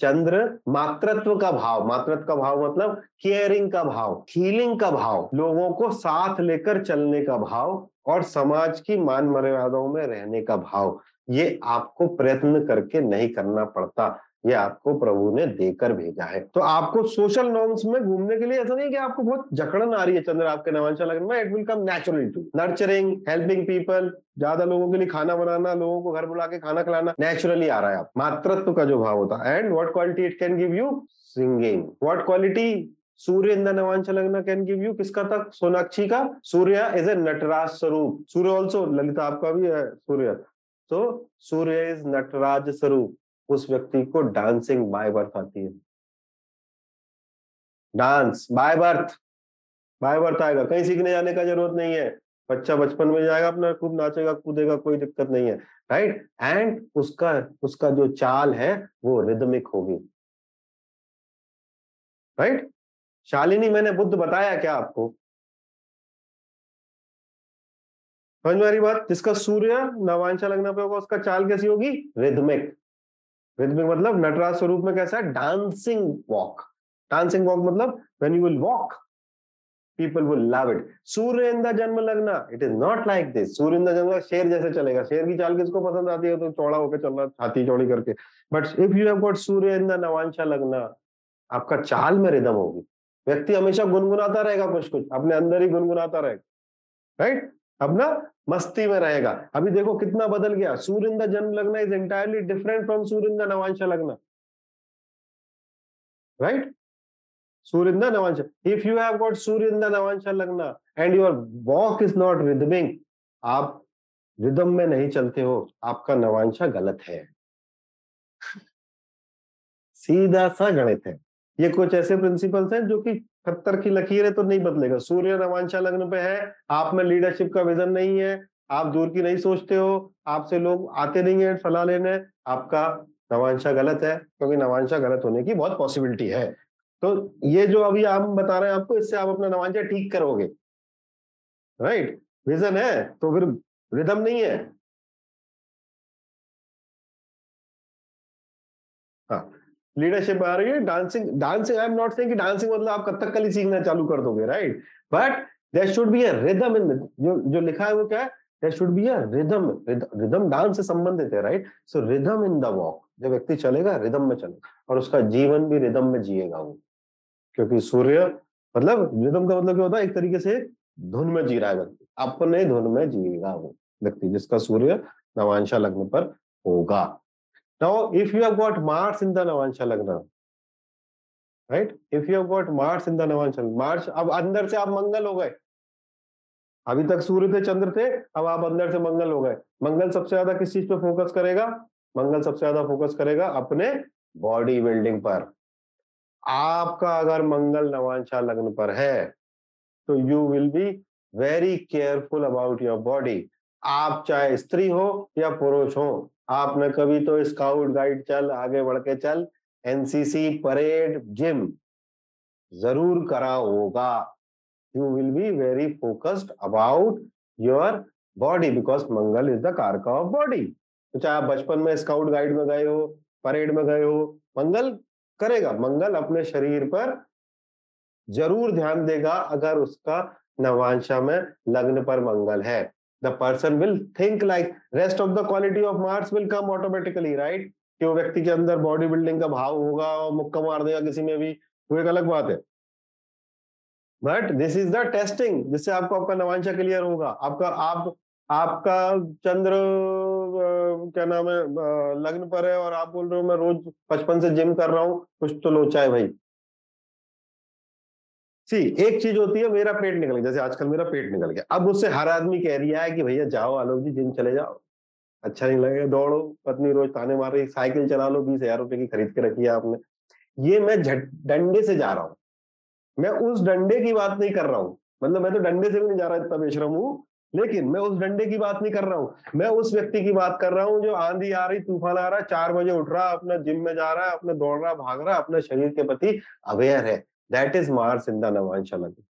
चंद्र मातृत्व का भाव, मातृत्व का भाव मतलब केयरिंग का भाव हीलिंग का भाव, लोगों को साथ लेकर चलने का भाव और समाज की मान मर्यादाओं में रहने का भाव। ये आपको प्रयत्न करके नहीं करना पड़ता। ये आपको प्रभु ने देकर भेजा है। तो आपको सोशल नॉर्म्स में घूमने के लिए ऐसा नहीं कि आपको बहुत जकड़न आ रही है चंद्र आपके नवांशा लगन में it will come naturally to nurturing helping people ज़्यादा लोगों के लिए खाना बनाना, लोगों को घर बुला के खाना खिलाना नेचुरली आ रहा है आप मातृत्व का जो भाव होता है। And what quality it can give you singing what quality Surya in the navamsha lagna can give you किसका तक सोनाक्षी का। सूर्य इज़ ए नटराज स्वरूप। सूर्य ऑल्सो ललिता आपका भी है, सूर्य। तो सूर्य इज़ नटराज स्वरूप। उस व्यक्ति को डांसिंग बाय बर्थ आती है। Dance by birth by birth आएगा। कहीं सीखने जाने का ज़रूरत नहीं है। बच्चा बचपन में जाएगा अपना, खूब नाचेगा, कूदेगा, कोई दिक्कत नहीं है राइट एंड उसका उसका जो चाल है, वो रिदमिक होगी। राइट शालिनी, मैंने बुद्ध बताया क्या आपको? समझ में आ रही बात? जिसका सूर्य, नवांशा लगना पे होगा, उसका चाल कैसी होगी? रिदमिक रिदमिक मतलब नटराज स्वरूप में कैसा है? डांसिंग वॉक डांसिंग वॉक मतलब when you will walk people will love it Surya in the janma lagna it is not like this Surya in janma शेर जैसे चलेगा। शेर की चाल किसको पसंद आती है? तो चौड़ा होकर चल रहा छाती चौड़ी करके। But if you have got Surya in the navamsha lagna, आपका चाल में रिदम होगी। व्यक्ति हमेशा गुनगुनाता रहेगा कुछ कुछ अपने अंदर ही गुनगुनाता रहेगा। राइट अपना मस्ती में रहेगा। अभी देखो कितना बदल गया। Surya janma lagna is entirely different from Surya in navamsha lagna. Right the navamsha. If you have got the navamsha lagna and your walk is not rhythming आप रिदम में नहीं चलते हो। आपका नवांशा गलत है। सीधा सा गणित है। ये कुछ ऐसे प्रिंसिपल्स हैं जो कि खत्तर की लकीर है तो नहीं बदलेगा। सूर्य नवांशा लग्न पे है, आप में लीडरशिप का विजन नहीं है, आप दूर की नहीं सोचते हो, आपसे लोग आते नहीं है सलाह लेने, आपका नवांशा गलत है, क्योंकि नवांशा गलत होने की बहुत पॉसिबिलिटी है। तो ये जो अभी हम बता रहे हैं आपको, इससे आप अपना नवांशा ठीक करोगे। राइट विजन है तो फिर रिदम नहीं है। हाँ। लीडरशिप आ रही है dancing dancing I am not saying कि डांसिंग मतलब आप कथकली सीखना चालू कर दोगे right but there should be a rhythm in जो जो लिखा है वो क्या है? There should be a rhythm rhythm dance से संबंधित है right so rhythm in the walk जो व्यक्ति चलेगा रिदम में चलेगा, और उसका जीवन भी रिदम में जिएगा वो। क्योंकि सूर्य मतलब रिदम का मतलब क्या होता है? एक तरीके से धुन में जी रहा है व्यक्ति। अपने धुन में जिएगा वो व्यक्ति, जिसका सूर्य नवांशा लग्न पर होगा। Now, if you have got Mars in the Navansha Lagna, right? If you have got Mars in the Navansha, Mars, अब अंदर से आप मंगल हो गए अभी तक सूर्य थे चंद्र थे अब आप अंदर से मंगल हो गए मंगल सबसे ज़्यादा किस चीज़ पे फोकस करेगा मंगल सबसे ज़्यादा फोकस करेगा अपने बॉडी बिल्डिंग पर आपका अगर मंगल नवांशा लग्न पर है तो you will be very careful about your body आप चाहे स्त्री हो या पुरुष हो आपने कभी तो स्काउट गाइड चल, आगे बढ़ के चल, एनसीसी परेड जिम ज़रूर करा होगा। You will be very focused about your body because Mangal is the karak of body तो चाहे आप बचपन में स्काउट गाइड में गए हो, परेड में गए हो, मंगल करेगा। मंगल अपने शरीर पर ज़रूर ध्यान देगा अगर उसका नवांशा में लग्न पर मंगल है। The person will think like rest of the quality of Mars will come automatically, right? कि वो व्यक्ति के अंदर बॉडी बिल्डिंग का भाव होगा और मुक्का मार देगा किसी में भी वो एक अलग बात है। But this is the testing जिससे आपको आपका नवांशा क्लियर होगा। आपका आप आपका चंद्र क्या नाम है लग्न पर है और आप बोल रहे हो मैं रोज बचपन से जिम कर रहा हूँ कुछ तो लोचा है भाई। सी एक चीज़ होती है, मेरा पेट निकल गया। जैसे आजकल मेरा पेट निकल गया। अब उससे हर आदमी कह रहा है कि भैया जाओ आलोक जी जिम चले जाओ। अच्छा नहीं लगेगा, दौड़ो, पत्नी रोज ताने मार रही साइकिल चला लो, बीस हज़ार रुपए की खरीद के रखी है आपने। ये मैं डंडे से जा रहा हूँ। मैं उस डंडे की बात नहीं कर रहा हूँ। मतलब मैं तो डंडे से भी नहीं जा रहा इतना बेशरम हूँ, लेकिन मैं उस डंडे की बात नहीं कर रहा हूँ। मैं उस व्यक्ति की बात कर रहा हूँ जो आंधी आ रही, तूफ़ान आ रहा है चार बजे उठ रहा, अपना जिम में जा रहा है, अपने दौड़ रहा, भाग रहा अपने शरीर के प्रति अवेयर है। That is Mars in the navamsha lagna